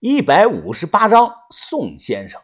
一百五十八章，宋先生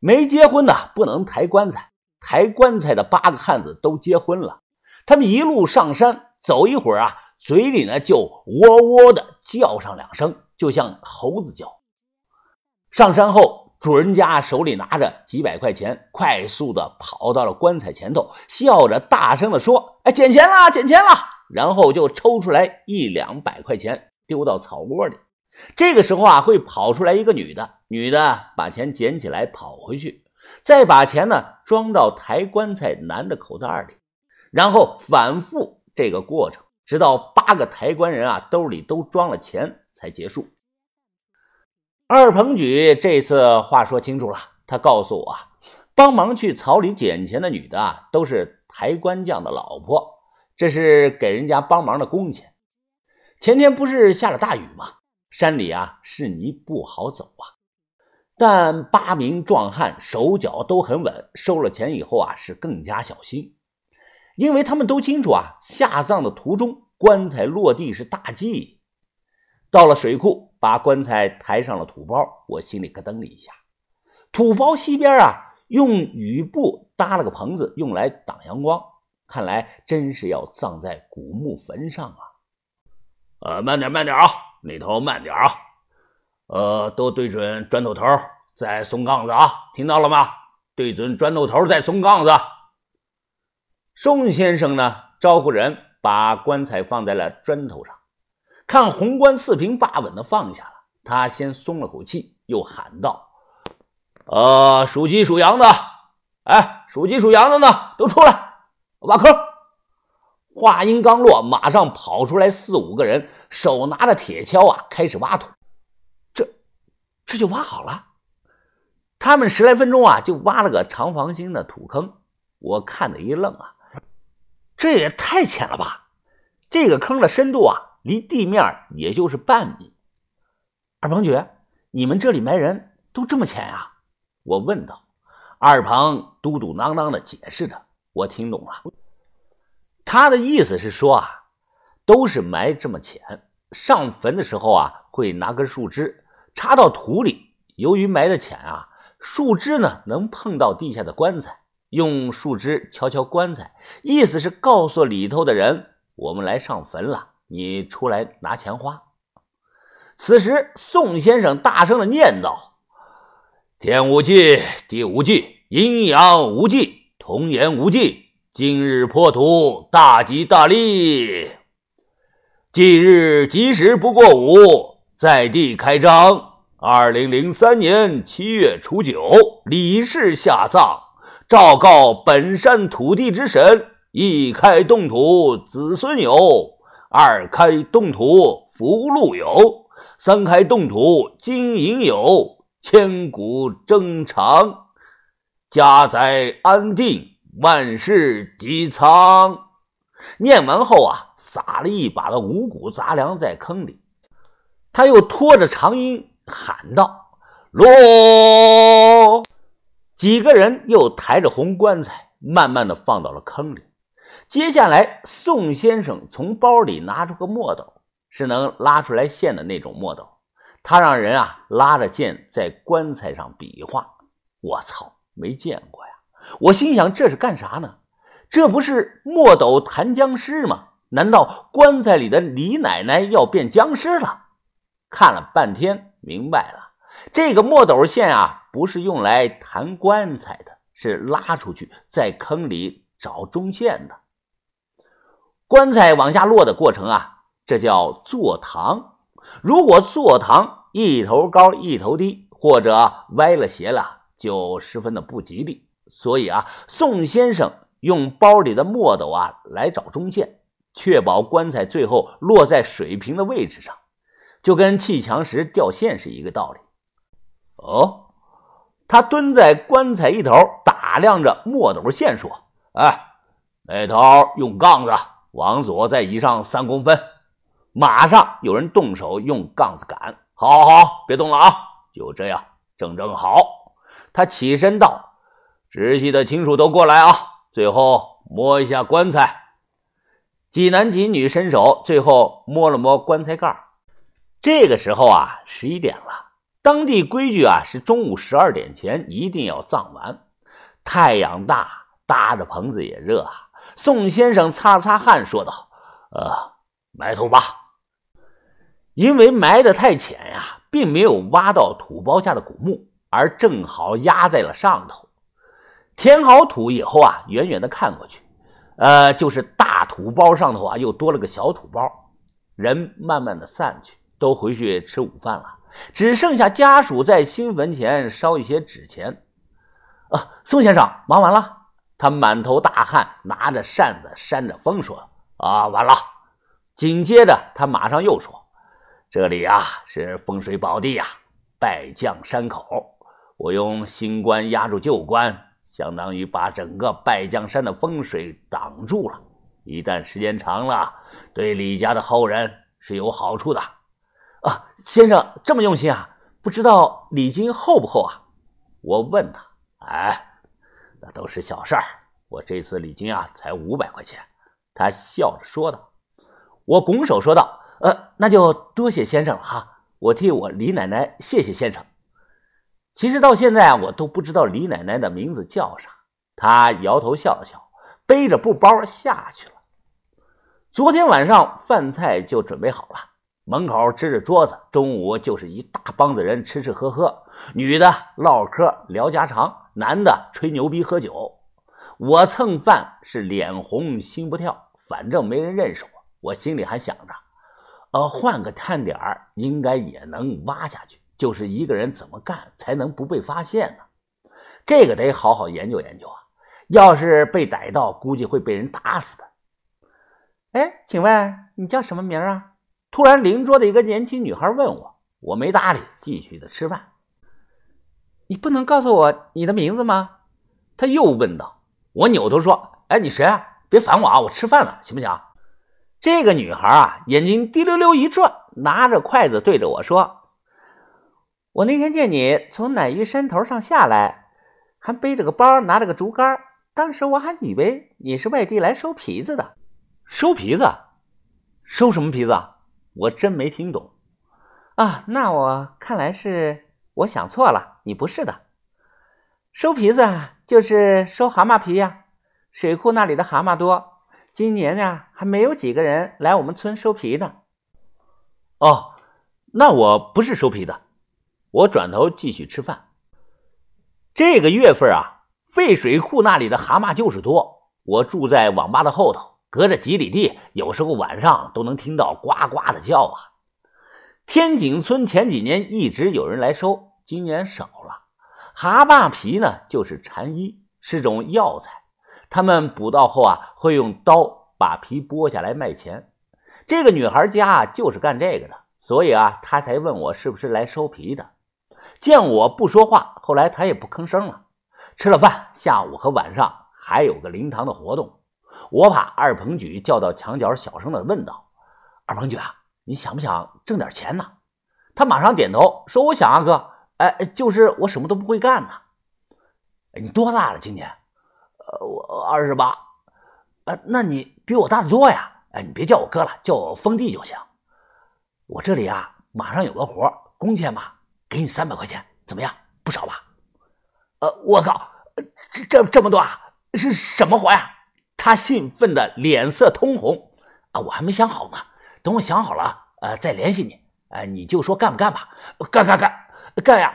没结婚的不能抬棺材，抬棺材的八个汉子都结婚了。他们一路上山，走一会儿啊，嘴里呢就喔喔的叫上两声，就像猴子叫。上山后，主人家手里拿着几百块钱，快速的跑到了棺材前头，笑着大声的说：“哎，捡钱了，捡钱了！”然后就抽出来一两百块钱，丢到草窝里。这个时候啊，会跑出来一个女的，女的把钱捡起来跑回去，再把钱呢装到抬棺材男的口袋里，然后反复这个过程，直到八个抬棺人啊兜里都装了钱才结束。二鹏举这次话说清楚了，他告诉我啊，帮忙去草里捡钱的女的啊，都是抬棺匠的老婆，这是给人家帮忙的工钱。前天不是下了大雨吗？山里啊是泥不好走啊，但八名壮汉手脚都很稳，收了钱以后啊是更加小心，因为他们都清楚啊下葬的途中棺材落地是大忌。到了水库，把棺材抬上了土包，我心里咯噔了一下。土包西边啊用雨布搭了个棚子，用来挡阳光，看来真是要葬在古墓坟上啊。呃，慢点，慢点啊！那头慢点啊！呃，都对准砖头头，再松杠子啊！听到了吗？对准砖头头，再松杠子。宋先生呢，招呼人把棺材放在了砖头上，看红棺四平八稳的放下了，他先松了口气，又喊道：“呃，属鸡属羊的，哎，属鸡属羊的呢，都出来挖坑。”话音刚落，马上跑出来四五个人，手拿着铁锹啊，开始挖土。这，这就挖好了。他们十来分钟啊，就挖了个长方形的土坑。我看的一愣啊，这也太浅了吧！这个坑的深度啊，离地面也就是半米。二鹏觉，你们这里埋人都这么浅呀？我问道。二鹏嘟嘟囔囔的解释着，我听懂了。他的意思是说啊，都是埋这么浅，上坟的时候啊，会拿根树枝插到土里。由于埋的浅啊，树枝呢能碰到地下的棺材，用树枝敲敲棺材，意思是告诉里头的人，我们来上坟了，你出来拿钱花。此时，宋先生大声的念叨：“天无忌，地无忌，阴阳无忌，童言无忌。”今日破土，大吉大利。忌日吉时不过午，在地开张。二零零三年七月初九，李氏下葬，昭告本山土地之神：一开动土，子孙有；二开动土，福禄有；三开动土，金银有。千古征长，家宅安定。万事吉仓。念完后啊，撒了一把的五谷杂粮在坑里。他又拖着长音喊道：“落！”几个人又抬着红棺材，慢慢的放到了坑里。接下来，宋先生从包里拿出个墨斗，是能拉出来线的那种墨斗。他让人啊拉着线在棺材上比划。我操，没见过呀！我心想，这是干啥呢？这不是墨斗弹僵尸吗？难道棺材里的李奶奶要变僵尸了？看了半天，明白了，这个墨斗线啊，不是用来弹棺材的，是拉出去在坑里找中线的。棺材往下落的过程啊，这叫坐堂。如果坐堂一头高一头低，或者歪了斜了，就十分的不吉利。所以啊，宋先生用包里的墨斗啊来找中线，确保棺材最后落在水平的位置上，就跟砌墙时掉线是一个道理。哦，他蹲在棺材一头打量着墨斗线，说：“哎，那头用杠子往左再移上三公分。”马上有人动手用杠子赶。好，好，好，别动了啊！就这样，正正好。他起身道。直系的亲属都过来啊！最后摸一下棺材。几男几女伸手，最后摸了摸棺材盖这个时候啊，十一点了，当地规矩啊，是中午十二点前一定要葬完。太阳大，搭着棚子也热啊。宋先生擦擦汗说道：“呃，埋土吧。”因为埋得太浅呀，并没有挖到土包下的古墓，而正好压在了上头。填好土以后啊，远远的看过去，呃，就是大土包上头啊，又多了个小土包。人慢慢的散去，都回去吃午饭了。只剩下家属在新坟前烧一些纸钱。啊，宋先生忙完了，他满头大汗，拿着扇子扇着风说：“啊，完了。”紧接着他马上又说：“这里啊是风水宝地呀，败将山口，我用新棺压住旧棺，相当于把整个败将山的风水挡住了。一旦时间长了，对李家的后人是有好处的。”啊，先生这么用心啊？不知道礼金厚不厚啊？我问他，哎，那都是小事儿。我这次礼金啊，才五百块钱。他笑着说道。我拱手说道，呃，那就多谢先生了哈。我替我李奶奶谢谢先生。其实到现在啊，我都不知道李奶奶的名字叫啥。他摇头笑了笑，背着布包下去了。昨天晚上饭菜就准备好了。门口支着桌子，中午就是一大帮子人吃吃喝喝，女的唠嗑聊家常，男的吹牛逼喝酒。我蹭饭是脸红心不跳，反正没人认识我。我心里还想着，呃，换个探点应该也能挖下去，就是一个人怎么干才能不被发现呢？这个得好好研究研究啊！要是被逮到，估计会被人打死的。哎，请问你叫什么名啊？突然，邻桌的一个年轻女孩问我，我没搭理，继续的吃饭。你不能告诉我你的名字吗？他又问道。我扭头说：“哎，你谁啊？别烦我啊，我吃饭了，行不行？”这个女孩啊，眼睛滴溜溜一转，拿着筷子对着我说：“我那天见你从奶玉山头上下来，还背着个包，拿着个竹竿，当时我还以为你是外地来收皮子的。收皮子？收什么皮子？”我真没听懂，啊，那我看来是我想错了，你不是的。收皮子就是收蛤蟆皮呀，水库那里的蛤蟆多，今年呀还没有几个人来我们村收皮的。哦，那我不是收皮的，我转头继续吃饭。这个月份啊，废水库那里的蛤蟆就是多，我住在网吧的后头。隔着几里地，有时候晚上都能听到呱呱的叫啊。天井村前几年一直有人来收，今年少了。蛤蟆皮呢，就是蝉衣，是种药材。他们捕到后啊，会用刀把皮剥下来卖钱。这个女孩家就是干这个的，所以啊，她才问我是不是来收皮的。见我不说话，后来他也不吭声了。吃了饭，下午和晚上还有个灵堂的活动。我把二鹏举叫到墙角，小声的问道：“二鹏举啊，你想不想挣点钱呢？”他马上点头说：“我想啊，哥。哎，就是我什么都不会干呢。你多大了？今年？呃，我二十八。呃，那你比我大得多呀。哎，你别叫我哥了，叫我封地就行。我这里啊，马上有个活，工钱吧，给你三百块钱，怎么样？不少吧？呃，我靠，这这这么多啊？是什么活呀？”他兴奋的脸色通红，啊，我还没想好呢，等我想好了，呃，再联系你，呃，你就说干不干吧，干干干干呀，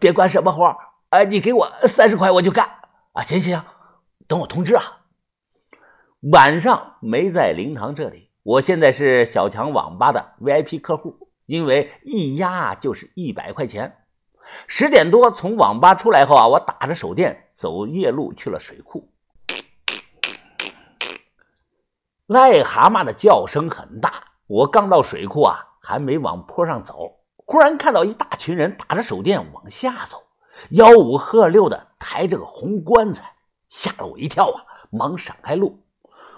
别管什么活，呃，你给我三十块我就干，啊，行行行，等我通知啊。晚上没在灵堂这里，我现在是小强网吧的 VIP 客户，因为一压就是一百块钱。十点多从网吧出来后啊，我打着手电走夜路去了水库。癞蛤蟆的叫声很大，我刚到水库啊，还没往坡上走，忽然看到一大群人打着手电往下走，吆五喝六的抬着个红棺材，吓了我一跳啊，忙闪开路。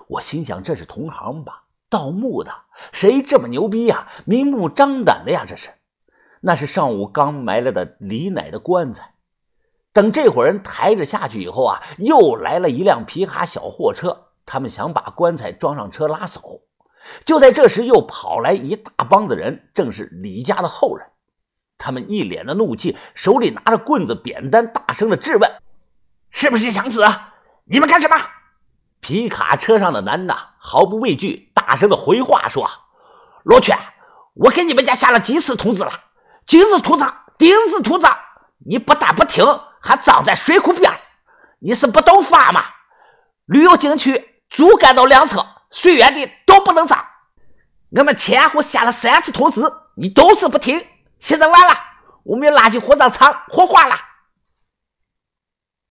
我心想这是同行吧，盗墓的，谁这么牛逼呀？明目张胆的呀，这是。那是上午刚埋了的李奶的棺材。等这伙人抬着下去以后啊，又来了一辆皮卡小货车。他们想把棺材装上车拉走，就在这时，又跑来一大帮子人，正是李家的后人。他们一脸的怒气，手里拿着棍子、扁担，大声的质问：“是不是想死？你们干什么？”皮卡车上的男的毫不畏惧，大声的回话说：“罗圈，我给你们家下了几次通知了，今日兔子，第二日兔子，你不但不听，还葬在水库边，你是不懂法吗？旅游景区主干道两侧随园地都不能上，我们前后下了三次通知，你都是不听。”现在完了，我们垃圾火葬场火化了。